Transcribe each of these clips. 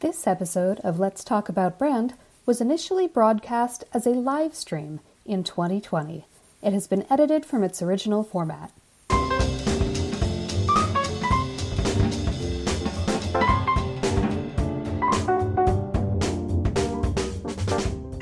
This episode of Let's Talk About Brand was initially broadcast as a live stream in 2020. It has been edited from its original format.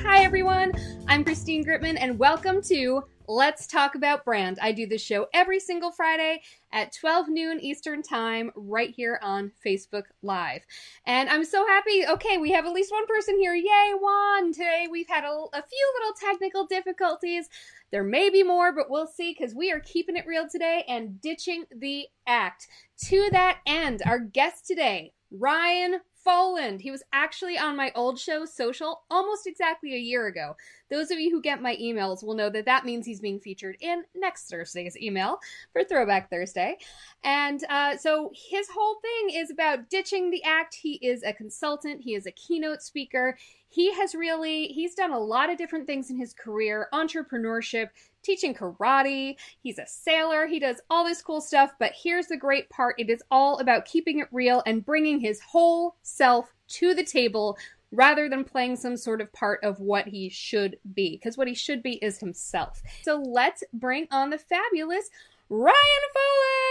Hi, everyone. I'm Christine Gritmon, and welcome to Let's Talk About Brand. I do this show every single Friday at 12 noon Eastern Time right here on Facebook Live. And I'm so happy. Okay, we have at least one person here. Yay, Juan! Today we've had a, a few little technical difficulties. There may be more, but we'll see because we are keeping it real today and ditching the act. To that end, our guest today, Ryan Foland. He was actually on my old show, Social, almost exactly a year ago. Those of you who get my emails will know that that means he's being featured in next Thursday's email for Throwback Thursday. And uh, so his whole thing is about ditching the act. He is a consultant, he is a keynote speaker. He has really, he's done a lot of different things in his career entrepreneurship, teaching karate. He's a sailor. He does all this cool stuff. But here's the great part it is all about keeping it real and bringing his whole self to the table rather than playing some sort of part of what he should be. Because what he should be is himself. So let's bring on the fabulous Ryan Foland!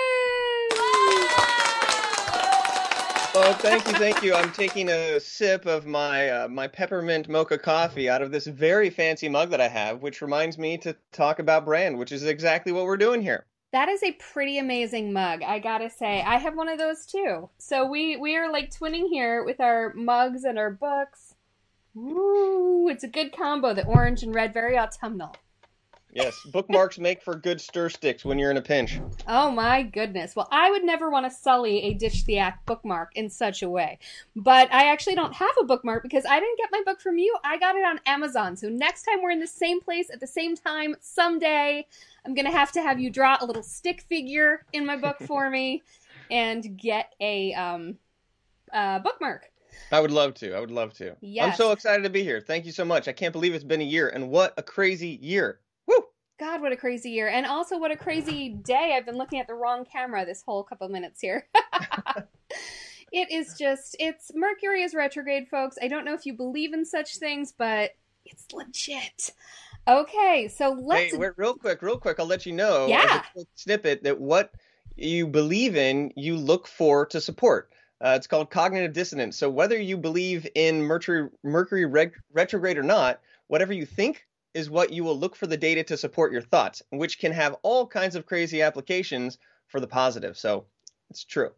Oh, thank you, thank you. I'm taking a sip of my uh, my peppermint mocha coffee out of this very fancy mug that I have, which reminds me to talk about brand, which is exactly what we're doing here. That is a pretty amazing mug, I gotta say. I have one of those too. So we we are like twinning here with our mugs and our books. Ooh, it's a good combo. The orange and red, very autumnal. Yes, bookmarks make for good stir sticks when you're in a pinch. Oh my goodness. Well, I would never want to sully a Ditch the Act bookmark in such a way. But I actually don't have a bookmark because I didn't get my book from you. I got it on Amazon. So next time we're in the same place at the same time, someday, I'm going to have to have you draw a little stick figure in my book for me and get a um, uh, bookmark. I would love to. I would love to. Yes. I'm so excited to be here. Thank you so much. I can't believe it's been a year, and what a crazy year. God, what a crazy year. And also, what a crazy day. I've been looking at the wrong camera this whole couple minutes here. it is just, it's Mercury is retrograde, folks. I don't know if you believe in such things, but it's legit. Okay, so let's. Hey, wait, real quick, real quick. I'll let you know. Yeah. As a quick snippet that what you believe in, you look for to support. Uh, it's called cognitive dissonance. So whether you believe in Mercury Mercury reg- retrograde or not, whatever you think is what you will look for the data to support your thoughts, which can have all kinds of crazy applications for the positive. So it's true.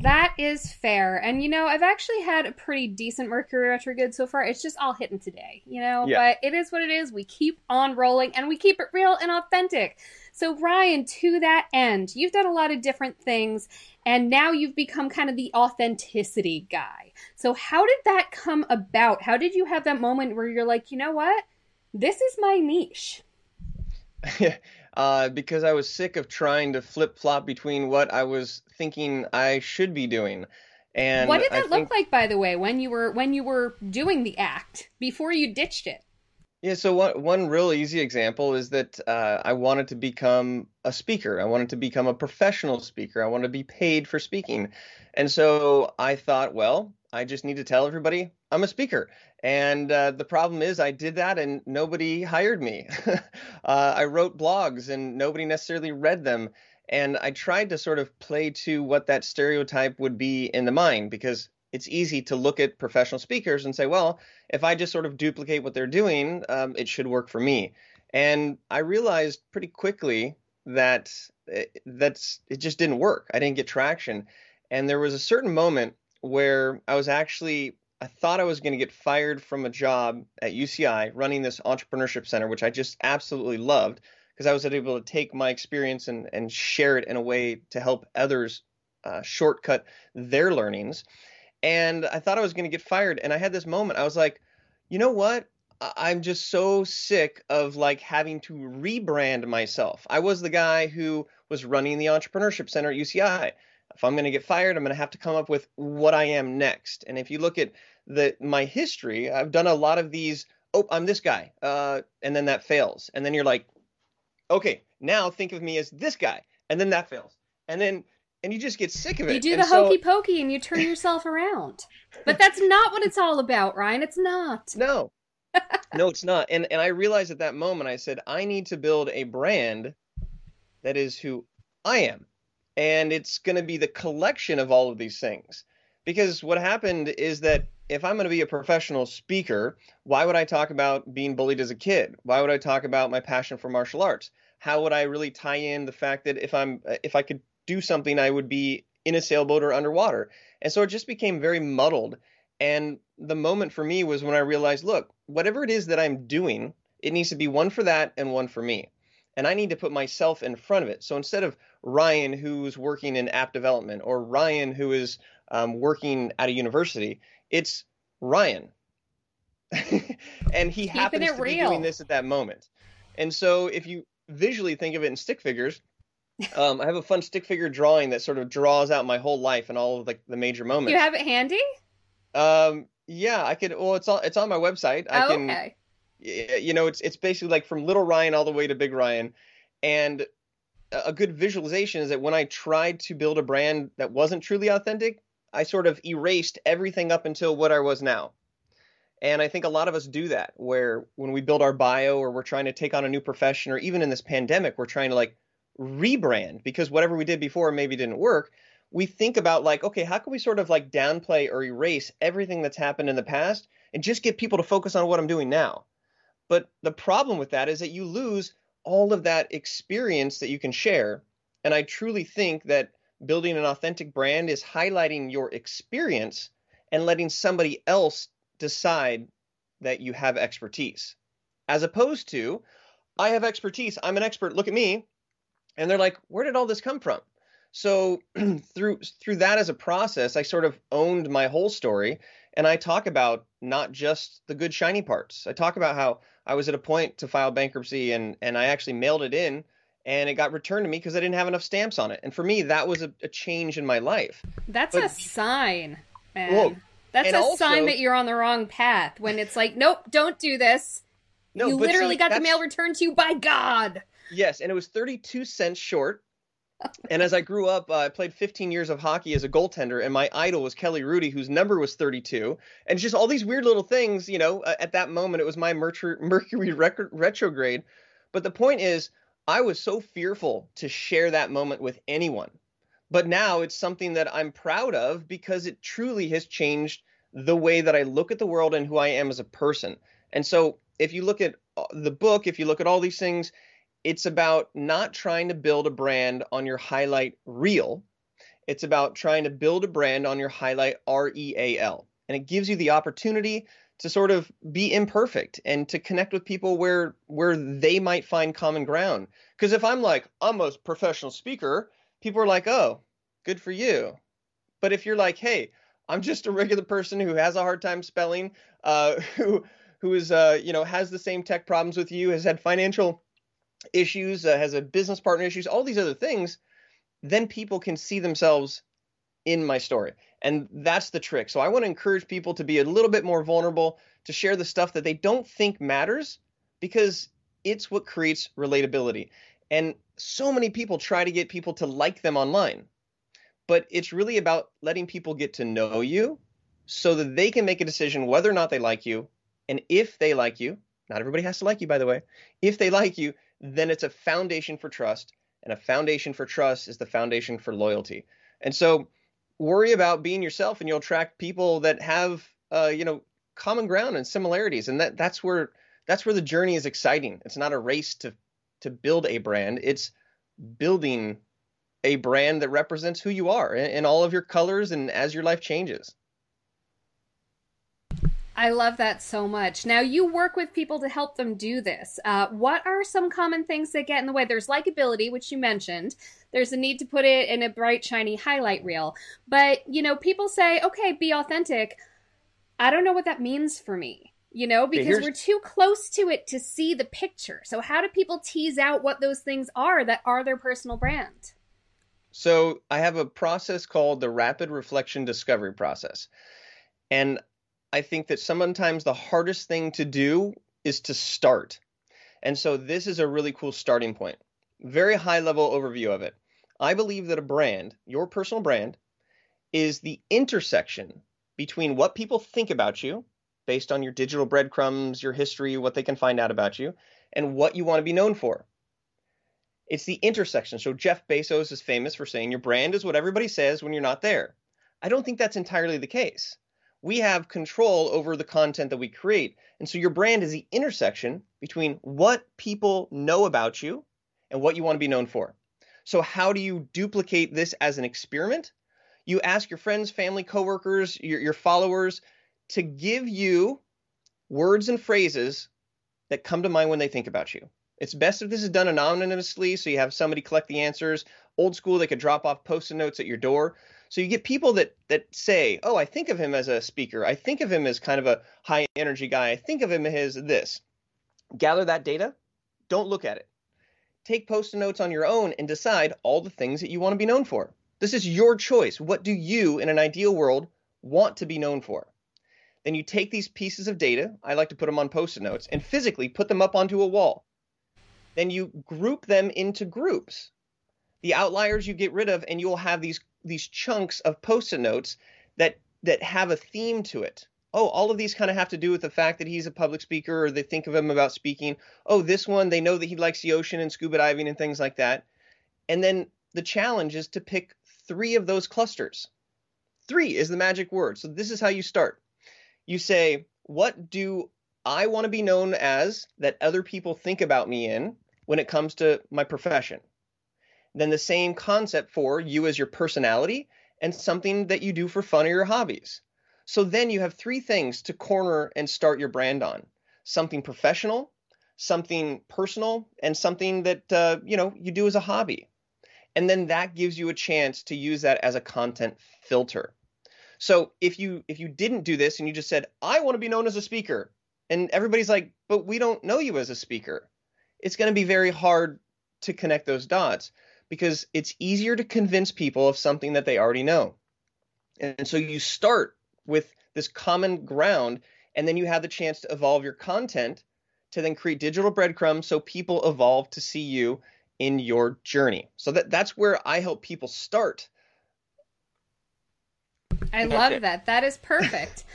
That is fair. And you know, I've actually had a pretty decent Mercury retrograde so far. It's just all hitting today, you know? Yeah. But it is what it is. We keep on rolling and we keep it real and authentic. So, Ryan, to that end, you've done a lot of different things and now you've become kind of the authenticity guy. So, how did that come about? How did you have that moment where you're like, you know what? This is my niche? uh, because I was sick of trying to flip flop between what I was thinking I should be doing. And what did I that think- look like, by the way, when you were when you were doing the act before you ditched it? Yeah, so one one real easy example is that uh, I wanted to become a speaker. I wanted to become a professional speaker. I wanted to be paid for speaking, and so I thought, well, I just need to tell everybody I'm a speaker. And uh, the problem is, I did that and nobody hired me. uh, I wrote blogs and nobody necessarily read them. And I tried to sort of play to what that stereotype would be in the mind because it's easy to look at professional speakers and say, well, if I just sort of duplicate what they're doing, um, it should work for me. And I realized pretty quickly that it, that's it just didn't work. I didn't get traction. And there was a certain moment where I was actually I thought I was going to get fired from a job at UCI running this entrepreneurship center, which I just absolutely loved because I was able to take my experience and, and share it in a way to help others uh, shortcut their learnings. And I thought I was going to get fired. And I had this moment. I was like, you know what? I'm just so sick of like having to rebrand myself. I was the guy who was running the entrepreneurship center at UCI. If I'm going to get fired, I'm going to have to come up with what I am next. And if you look at the my history, I've done a lot of these. Oh, I'm this guy, uh, and then that fails, and then you're like, okay, now think of me as this guy, and then that fails, and then and you just get sick of it. You do and the so, hokey pokey and you turn yourself around. But that's not what it's all about, Ryan. It's not. No, no, it's not. And and I realized at that moment, I said, I need to build a brand that is who I am, and it's going to be the collection of all of these things. Because what happened is that if I'm going to be a professional speaker, why would I talk about being bullied as a kid? Why would I talk about my passion for martial arts? How would I really tie in the fact that if I'm if I could do something, I would be in a sailboat or underwater? And so it just became very muddled. And the moment for me was when I realized, look, whatever it is that I'm doing, it needs to be one for that and one for me. And I need to put myself in front of it. So instead of Ryan, who's working in app development, or Ryan, who is um, working at a university, it's Ryan. and he Keeping happens to be doing this at that moment. And so if you visually think of it in stick figures, um, I have a fun stick figure drawing that sort of draws out my whole life and all of like the major moments. You have it handy? Um, yeah, I could. Well, it's on it's on my website. I Oh, can. okay. You know, it's it's basically like from little Ryan all the way to big Ryan, and a good visualization is that when I tried to build a brand that wasn't truly authentic, I sort of erased everything up until what I was now. And I think a lot of us do that, where when we build our bio or we're trying to take on a new profession, or even in this pandemic, we're trying to like rebrand because whatever we did before maybe didn't work. We think about like, okay, how can we sort of like downplay or erase everything that's happened in the past and just get people to focus on what I'm doing now? But the problem with that is that you lose all of that experience that you can share. And I truly think that building an authentic brand is highlighting your experience and letting somebody else decide that you have expertise. As opposed to, I have expertise, I'm an expert, look at me. And they're like, where did all this come from? So through through that as a process, I sort of owned my whole story and I talk about not just the good shiny parts. I talk about how I was at a point to file bankruptcy and and I actually mailed it in and it got returned to me because I didn't have enough stamps on it. And for me, that was a, a change in my life. That's But- a sign, man. Well, That's a also- sign that you're on the wrong path when it's like, nope, don't do this. No, you literally see, got the mail returned to you by God. Yes, and it was 32 cents short. And as I grew up, uh, I played 15 years of hockey as a goaltender, and my idol was Kelly Hrudey, whose number was 32. And just all these weird little things, you know, uh, at that moment, it was my Mercury, Mercury retrograde. But the point is, I was so fearful to share that moment with anyone. But now it's something that I'm proud of because it truly has changed the way that I look at the world and who I am as a person. And so if you look at uh, the book, if you look at all these things, it's about not trying to build a brand on your highlight reel. It's about trying to build a brand on your highlight R E A L. And it gives you the opportunity to sort of be imperfect and to connect with people where where they might find common ground. Because if I'm like, I'm a professional speaker, people are like, oh, good for you. But if you're like, hey, I'm just a regular person who has a hard time spelling, uh, who who is uh, you know has the same tech problems with you, has had financial issues, uh, has a business partner issues, all these other things, then people can see themselves in my story. And that's the trick. So I want to encourage people to be a little bit more vulnerable, to share the stuff that they don't think matters because it's what creates relatability. And so many people try to get people to like them online. But it's really about letting people get to know you so that they can make a decision whether or not they like you. And if they like you, not everybody has to like you, by the way. If they like you, then it's a foundation for trust. And a foundation for trust is the foundation for loyalty. And so worry about being yourself and you'll attract people that have uh, you know, common ground and similarities. And that that's where that's where the journey is exciting. It's not a race to to build a brand. It's building a brand that represents who you are in, in all of your colors and as your life changes. I love that so much. Now, you work with people to help them do this. Uh, what are some common things that get in the way? There's likability, which you mentioned. There's a need to put it in a bright, shiny highlight reel. But, you know, people say, okay, be authentic. I don't know what that means for me, you know, because we're too close to it to see the picture. So, how do people tease out what those things are that are their personal brand? So, I have a process called the rapid reflection discovery process. And I think that sometimes the hardest thing to do is to start. And so this is a really cool starting point. Very high level overview of it. I believe that a brand, your personal brand, is the intersection between what people think about you based on your digital breadcrumbs, your history, what they can find out about you, and what you want to be known for. It's the intersection. So Jeff Bezos is famous for saying your brand is what everybody says when you're not there. I don't think that's entirely the case we have control over the content that we create. And so your brand is the intersection between what people know about you and what you want to be known for. So how do you duplicate this as an experiment? You ask your friends, family, coworkers, your, your followers to give you words and phrases that come to mind when they think about you. It's best if this is done anonymously, so you have somebody collect the answers. Old school, they could drop off post-it notes at your door. So you get people that that say, "Oh, I think of him as a speaker. I think of him as kind of a high energy guy. I think of him as this." Gather that data. Don't look at it. Take post-it notes on your own and decide all the things that you want to be known for. This is your choice. What do you in an ideal world want to be known for? Then you take these pieces of data, I like to put them on post-it notes, and physically put them up onto a wall. Then you group them into groups. The outliers you get rid of, and you'll have these these chunks of post-it notes that that have a theme to it. Oh, all of these kind of have to do with the fact that he's a public speaker or they think of him about speaking. Oh, this one, they know that he likes the ocean and scuba diving and things like that. And then the challenge is to pick three of those clusters. Three is the magic word. So this is how you start. You say, What do I want to be known as that other people think about me in when it comes to my profession? Then the same concept for you as your personality and something that you do for fun or your hobbies. So then you have three things to corner and start your brand on something professional, something personal, and something that uh, you know you do as a hobby. And then that gives you a chance to use that as a content filter. So if you if you didn't do this and you just said I want to be known as a speaker and everybody's like but we don't know you as a speaker, it's going to be very hard to connect those dots because it's easier to convince people of something that they already know. And so you start with this common ground, and then you have the chance to evolve your content to then create digital breadcrumbs so people evolve to see you in your journey. So that that's where I help people start. I love that. That is perfect.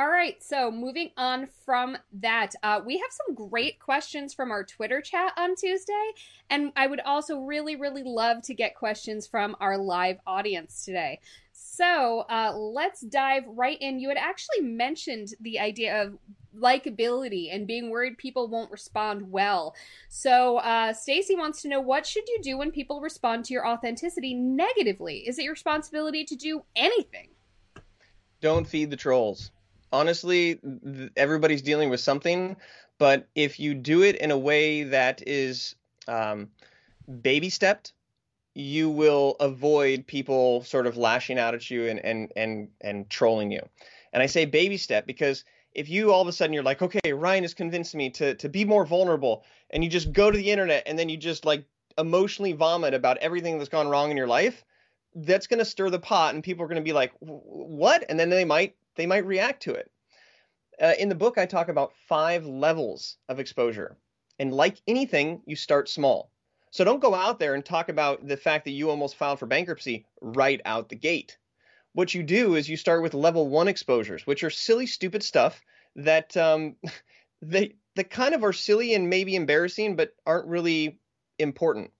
All right, so moving on from that, uh, we have some great questions from our Twitter chat on Tuesday, and I would also really, really love to get questions from our live audience today. So uh, let's dive right in. You had actually mentioned the idea of likability and being worried people won't respond well. So uh, Stacy wants to know what should you do when people respond to your authenticity negatively? Is it your responsibility to do anything? Don't feed the trolls honestly, everybody's dealing with something. But if you do it in a way that is um, baby stepped, you will avoid people sort of lashing out at you and, and, and, and trolling you. And I say baby step because if you all of a sudden you're like, okay, Ryan has convinced me to, to be more vulnerable, and you just go to the internet and then you just like emotionally vomit about everything that's gone wrong in your life, that's going to stir the pot and people are going to be like, what? And then they might they might react to it. Uh, in the book, I talk about five levels of exposure. And like anything, you start small. So don't go out there and talk about the fact that you almost filed for bankruptcy right out the gate. What you do is you start with level one exposures, which are silly, stupid stuff that um, they kind of are silly and maybe embarrassing, but aren't really important.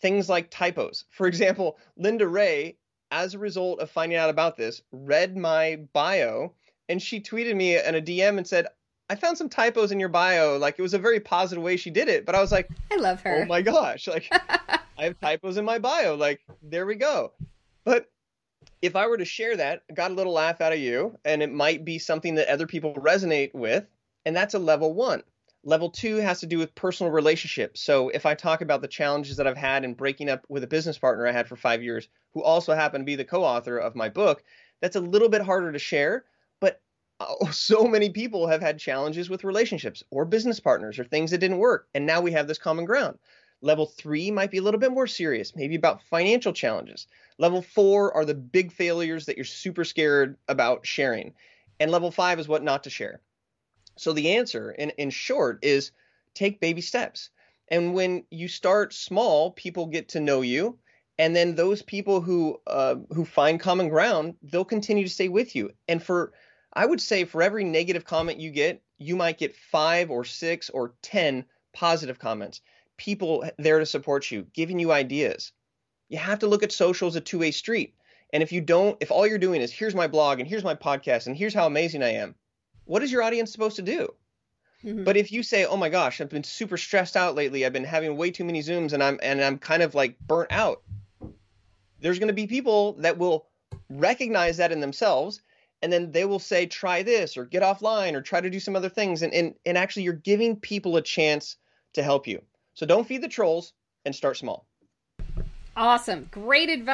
Things like typos. For example, Linda Ray as a result of finding out about this, read my bio and she tweeted me in a DM and said, I found some typos in your bio. Like it was a very positive way she did it, but I was like, I love her. Oh my gosh. Like I have typos in my bio. Like there we go. But if I were to share that, got a little laugh out of you, and it might be something that other people resonate with, and that's a level one. Level two has to do with personal relationships. So if I talk about the challenges that I've had in breaking up with a business partner I had for five years, who also happened to be the co author of my book, that's a little bit harder to share. But oh, so many people have had challenges with relationships or business partners or things that didn't work. And now we have this common ground. Level three might be a little bit more serious, maybe about financial challenges. Level four are the big failures that you're super scared about sharing. And level five is what not to share. So the answer, in, in short, is take baby steps. And when you start small, people get to know you, and then those people who uh, who find common ground, they'll continue to stay with you. And for I would say for every negative comment you get, you might get five or six or ten positive comments. People there to support you, giving you ideas. You have to look at social as a two-way street. And if you don't, if all you're doing is here's my blog and here's my podcast and here's how amazing I am, what is your audience supposed to do? Mm-hmm. But if you say, "Oh my gosh, I've been super stressed out lately. I've been having way too many zooms and I'm and I'm kind of like burnt out." There's going to be people that will recognize that in themselves and then they will say try this or get offline or try to do some other things and and and actually you're giving people a chance to help you. So don't feed the trolls and start small. Awesome. Great advice.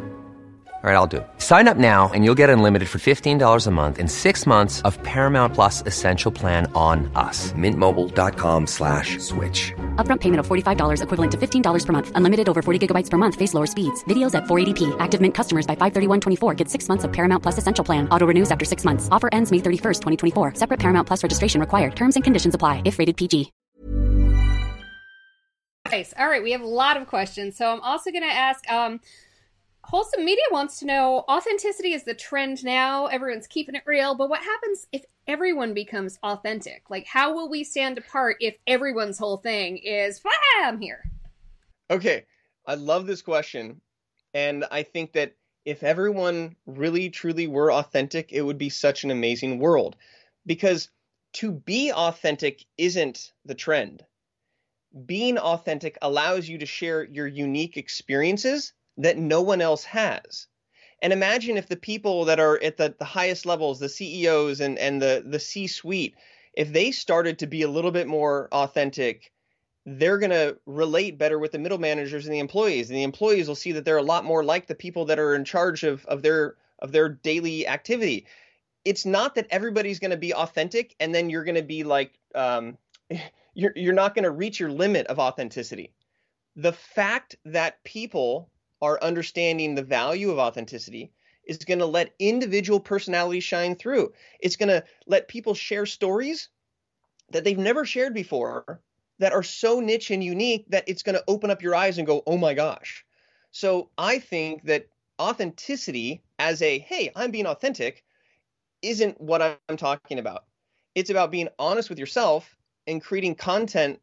All right, I'll do it. Sign up now and you'll get unlimited for $15 a month in six months of Paramount Plus Essential Plan on us. Mintmobile.com slash switch. Upfront payment of $45 equivalent to $15 per month. Unlimited over 40 gigabytes per month. Face lower speeds. Videos at 480p. Active Mint customers by 531.24 get six months of Paramount Plus Essential Plan. Auto renews after six months. Offer ends May 31st, 2024. Separate Paramount Plus registration required. Terms and conditions apply if rated PG. Nice. All right, we have a lot of questions. So I'm also going to ask... Um, Wholesome Media wants to know authenticity is the trend now. Everyone's keeping it real, but what happens if everyone becomes authentic? Like, how will we stand apart if everyone's whole thing is, I'm here? Okay, I love this question. And I think that if everyone really truly were authentic, it would be such an amazing world. Because to be authentic isn't the trend. Being authentic allows you to share your unique experiences that no one else has. And imagine if the people that are at the, the highest levels, the CEOs and, and the, the C suite, if they started to be a little bit more authentic, they're going to relate better with the middle managers and the employees. And the employees will see that they're a lot more like the people that are in charge of, of their of their daily activity. It's not that everybody's going to be authentic and then you're going to be like um, you're you're not going to reach your limit of authenticity. The fact that people are understanding the value of authenticity is going to let individual personalities shine through. It's going to let people share stories that they've never shared before that are so niche and unique that it's going to open up your eyes and go, oh my gosh. So I think that authenticity as a, hey, I'm being authentic, isn't what I'm talking about. It's about being honest with yourself and creating content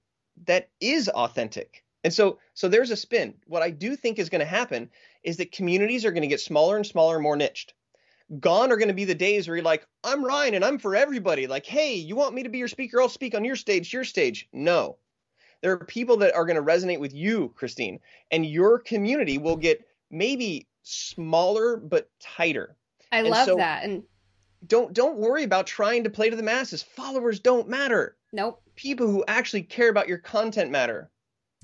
that is authentic. And so so there's a spin. What I do think is going to happen is that communities are going to get smaller and smaller, and more niched. Gone are going to be the days where you're like, I'm Ryan and I'm for everybody. Like, hey, you want me to be your speaker? I'll speak on your stage, your stage. No. There are people that are going to resonate with you, Christine, and your community will get maybe smaller but tighter. I and love so that. And don't don't worry about trying to play to the masses. Followers don't matter. Nope. People who actually care about your content matter.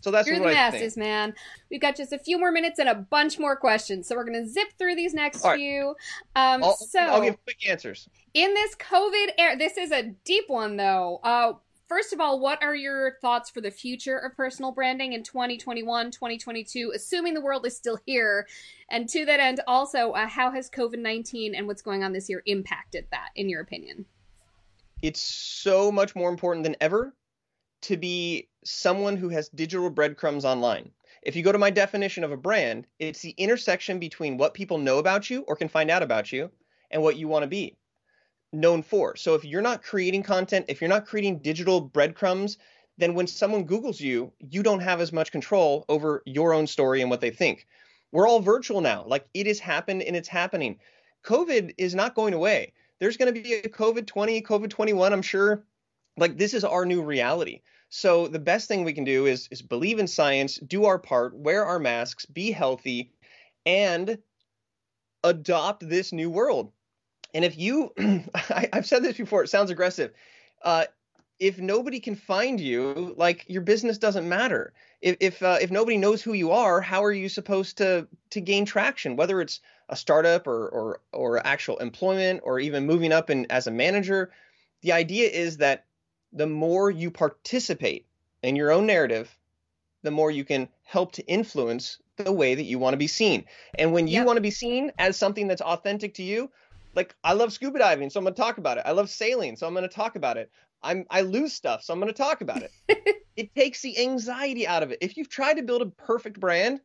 So that's You're the masses, man. We've got just a few more minutes and a bunch more questions, so we're gonna zip through these next right. few. Um, I'll, so I'll give quick answers. In this COVID era, this is a deep one though. Uh, first of all, what are your thoughts for the future of personal branding in 2021, 2022, assuming the world is still here? And to that end, also, uh, how has COVID 19 and what's going on this year impacted that, in your opinion? it's so much more important than ever to be someone who has digital breadcrumbs online. If you go to my definition of a brand, it's the intersection between what people know about you or can find out about you and what you want to be known for. So if you're not creating content, if you're not creating digital breadcrumbs, then when someone Googles you, you don't have as much control over your own story and what they think. We're all virtual now. Like it has happened and it's happening. COVID is not going away. There's going to be a COVID 20, COVID 21, I'm sure. Like this is our new reality. So the best thing we can do is is believe in science, do our part, wear our masks, be healthy, and adopt this new world. And if you, I, have said this before, it sounds aggressive. Uh, if nobody can find you, like your business doesn't matter. If if uh, if nobody knows who you are, how are you supposed to to gain traction? Whether it's a startup or or or actual employment or even moving up in as a manager, the idea is that the more you participate in your own narrative, the more you can help to influence the way that you want to be seen. And when you yep. want to be seen as something that's authentic to you, like I love scuba diving, so I'm going to talk about it. I love sailing, so I'm going to talk about it. I'm I lose stuff, so I'm going to talk about it. it takes the anxiety out of it. If you've tried to build a perfect brand,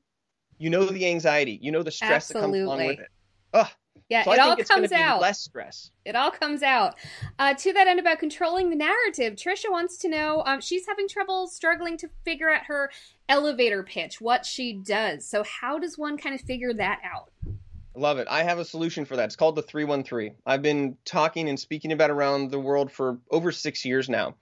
you know the anxiety, you know the stress Absolutely. that comes along with it. Ugh. Yeah, so it all comes out. Less stress. It all comes out. Uh, to that end, about controlling the narrative, Trisha wants to know. Um, she's having trouble struggling to figure out her elevator pitch, what she does. So, how does one kind of figure that out? Love it. I have a solution for that. It's called the 313. I've been talking and speaking about around the world for over six years now.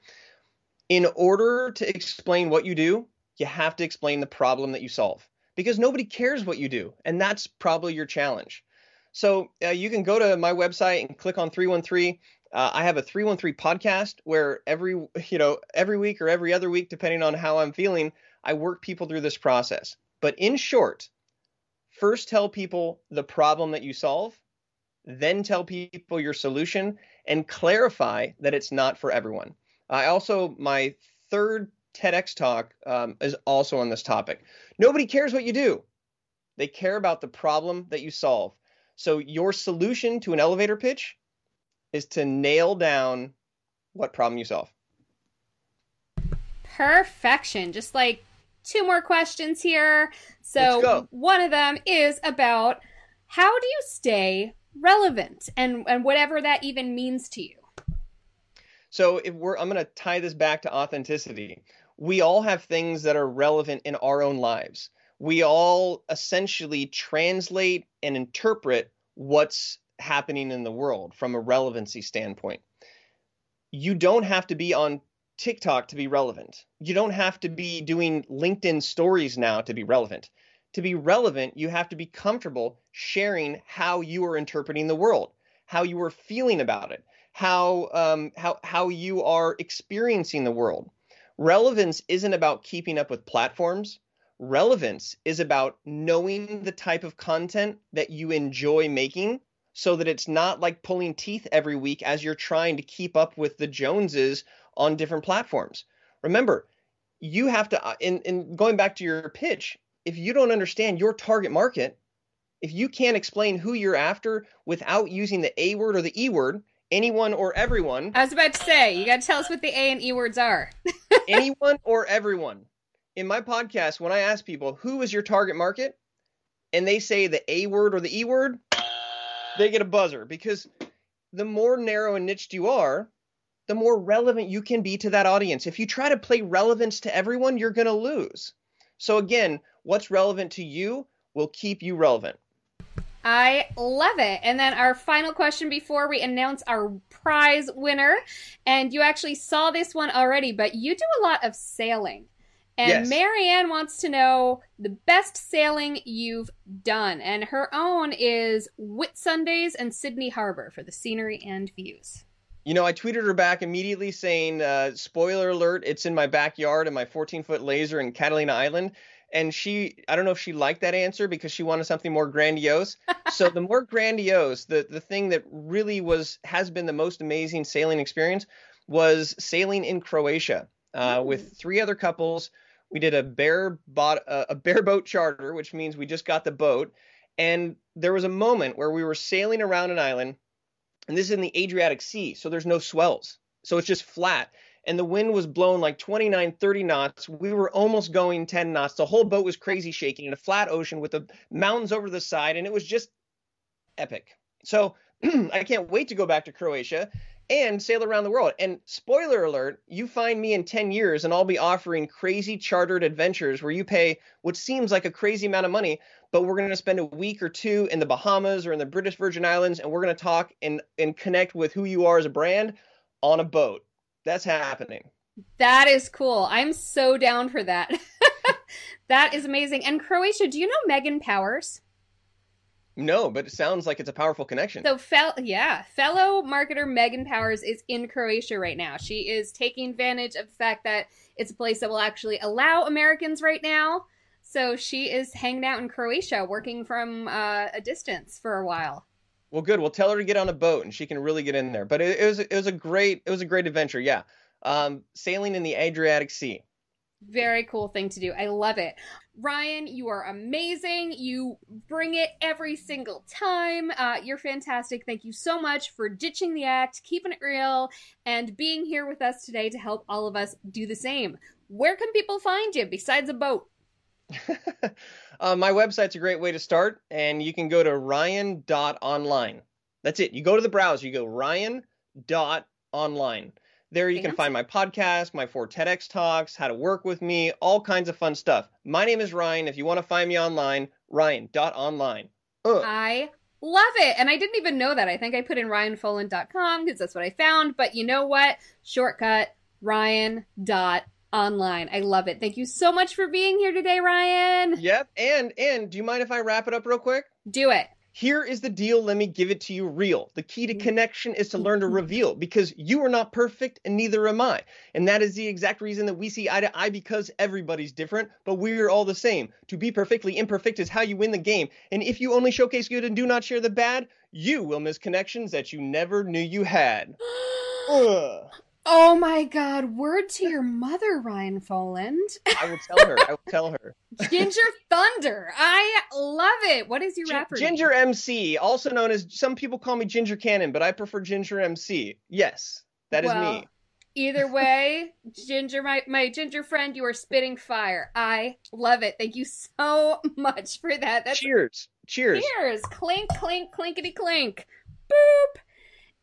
In order to explain what you do, you have to explain the problem that you solve because nobody cares what you do. And that's probably your challenge. So uh, you can go to my website and click on 313. Uh, I have a 313 podcast where every you know every week or every other week, depending on how I'm feeling, I work people through this process. But in short, first tell people the problem that you solve, then tell people your solution, and clarify that it's not for everyone. I also, my third TEDx talk um, is also on this topic. Nobody cares what you do, they care about the problem that you solve. So, your solution to an elevator pitch is to nail down what problem you solve. Perfection. Just like two more questions here. So one of them is about how do you stay relevant and and whatever that even means to you. So if we're I'm going to tie this back to authenticity. We all have things that are relevant in our own lives. We all essentially translate and interpret what's happening in the world from a relevancy standpoint. You don't have to be on TikTok to be relevant. You don't have to be doing LinkedIn stories now to be relevant. To be relevant, you have to be comfortable sharing how you are interpreting the world, how you are feeling about it, how um, how how you are experiencing the world. Relevance isn't about keeping up with platforms. Relevance is about knowing the type of content that you enjoy making so that it's not like pulling teeth every week as you're trying to keep up with the Joneses on different platforms. Remember, you have to, in, uh, in going back to your pitch, if you don't understand your target market, if you can't explain who you're after without using the A word or the E word, anyone or everyone. I was about to say, you got to tell us what the A and E words are. anyone or everyone. In my podcast, when I ask people, who is your target market? And they say the A word or the E word, they get a buzzer because the more narrow and niched you are, the more relevant you can be to that audience. If you try to play relevance to everyone, you're going to lose. So, again, what's relevant to you will keep you relevant. I love it. And then our final question before we announce our prize winner. And you actually saw this one already, but you do a lot of sailing. And yes. Marianne wants to know the best sailing you've done. And her own is Whitsundays and Sydney Harbor for the scenery and views you know, I tweeted her back immediately saying, uh, spoiler alert, it's in my backyard and my 14 foot laser in Catalina Island. And she, I don't know if she liked that answer because she wanted something more grandiose. so the more grandiose, the, the thing that really was, has been the most amazing sailing experience was sailing in Croatia uh, with three other couples. We did a bare bot, uh, a bareboat charter, which means we just got the boat. And there was a moment where we were sailing around an island and this is in the Adriatic Sea, so there's no swells. So it's just flat. And the wind was blowing like 29, 30 knots. We were almost going 10 knots. The whole boat was crazy shaking in a flat ocean with the mountains over the side. And it was just epic. So I can't wait to go back to Croatia and sail around the world. And spoiler alert, you find me in 10 years and I'll be offering crazy chartered adventures where you pay what seems like a crazy amount of money, but we're going to spend a week or two in the Bahamas or in the British Virgin Islands and we're going to talk and, and connect with who you are as a brand on a boat. That's happening. That is cool. I'm so down for that. that is amazing. And Croatia, do you know Megan Powers? No, but it sounds like it's a powerful connection. So, fel- yeah, fellow marketer Megan Powers is in Croatia right now. She is taking advantage of the fact that it's a place that will actually allow Americans right now. So she is hanging out in Croatia, working from uh, a distance for a while. Well, good. We'll tell her to get on a boat, and she can really get in there. But it, it was it was a great it was a great adventure. Yeah, um, sailing in the Adriatic Sea. Very cool thing to do. I love it. Ryan, you are amazing. You bring it every single time. Uh, you're fantastic. Thank you so much for ditching the act, keeping it real, and being here with us today to help all of us do the same. Where can people find you besides a boat? uh, my website's a great way to start, and you can go to ryan.online. That's it. You go to the browser, you go ryan.online. There you can find my podcast, my four TEDx talks, how to work with me, all kinds of fun stuff. My name is Ryan. If you want to find me online, ryan.online. Ugh. I love it. And I didn't even know that. I think I put in ryanfoland.com because that's what I found. But you know what? Shortcut, ryan.online. I love it. Thank you so much for being here today, Ryan. Yep. And and do you mind if I wrap it up real quick? Do it. Here is the deal. Let me give it to you real. The key to connection is to learn to mm-hmm. reveal because you are not perfect and neither am I. And that is the exact reason that we see eye to eye because everybody's different, but we're all the same. To be perfectly imperfect is how you win the game. And if you only showcase good and do not share the bad, you will miss connections that you never knew you had. Ugh. Oh my God! Word to your mother, Ryan Foland. I will tell her. I will tell her. Ginger Thunder. I love it. What is your G- rapper? Ginger MC, also known as some people call me Ginger Cannon, but I prefer Ginger MC. Yes, that is well, me. Either way, Ginger, my my Ginger friend, you are spitting fire. I love it. Thank you so much for that. That's, cheers. Cheers. Cheers. Clink, clink, clinkety clink. Boop.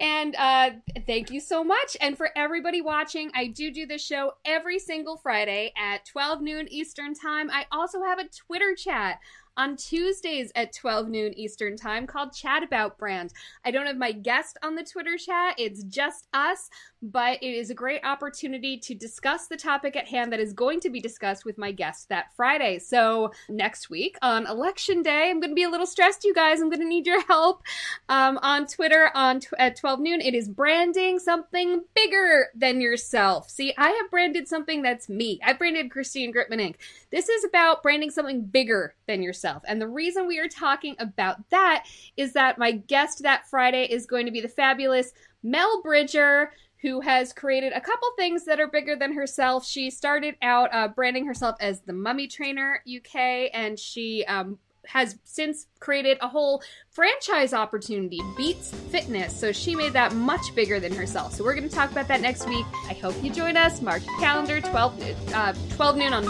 And uh, thank you so much. And for everybody watching, I do do this show every single Friday at 12 noon Eastern Time. I also have a Twitter chat on Tuesdays at 12 noon Eastern Time called Chat About Brand. I don't have my guest on the Twitter chat, it's just us, but it is a great opportunity to discuss the topic at hand that is going to be discussed with my guest that Friday. So, next week on Election Day, I'm going to be a little stressed, you guys. I'm going to need your help um, on Twitter on at 12 noon. It is branding something bigger than yourself. See, I have branded something that's me. I branded Christine Gritmon Inc. This is about branding something bigger than yourself. And the reason we are talking about that is that my guest that Friday is going to be the fabulous Mel Bridger who has created a couple things that are bigger than herself. She started out uh, branding herself as the Mummy Trainer UK, and she um, has since created a whole franchise opportunity, Beats Fitness. So she made that much bigger than herself. So we're going to talk about that next week. I hope you join us. Mark your calendar, 12, uh, 12 noon on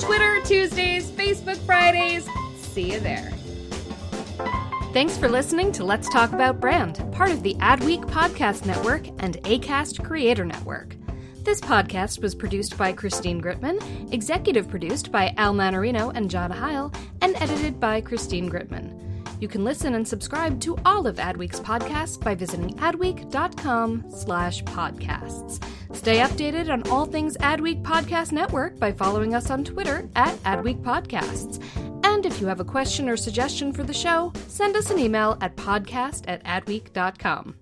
Twitter Tuesdays, Facebook Fridays. See you there. Thanks for listening to Let's Talk About Brand, part of the Adweek Podcast Network and ACAST Creator Network. This podcast was produced by Christine Gritmon, executive produced by Al Manarino and John Heil, and edited by Christine Gritmon. You can listen and subscribe to all of Adweek's podcasts by visiting adweek.com slash podcasts. Stay updated on all things Adweek Podcast Network by following us on Twitter at Adweek Podcasts. And if you have a question or suggestion for the show, send us an email at podcast at adweek.com.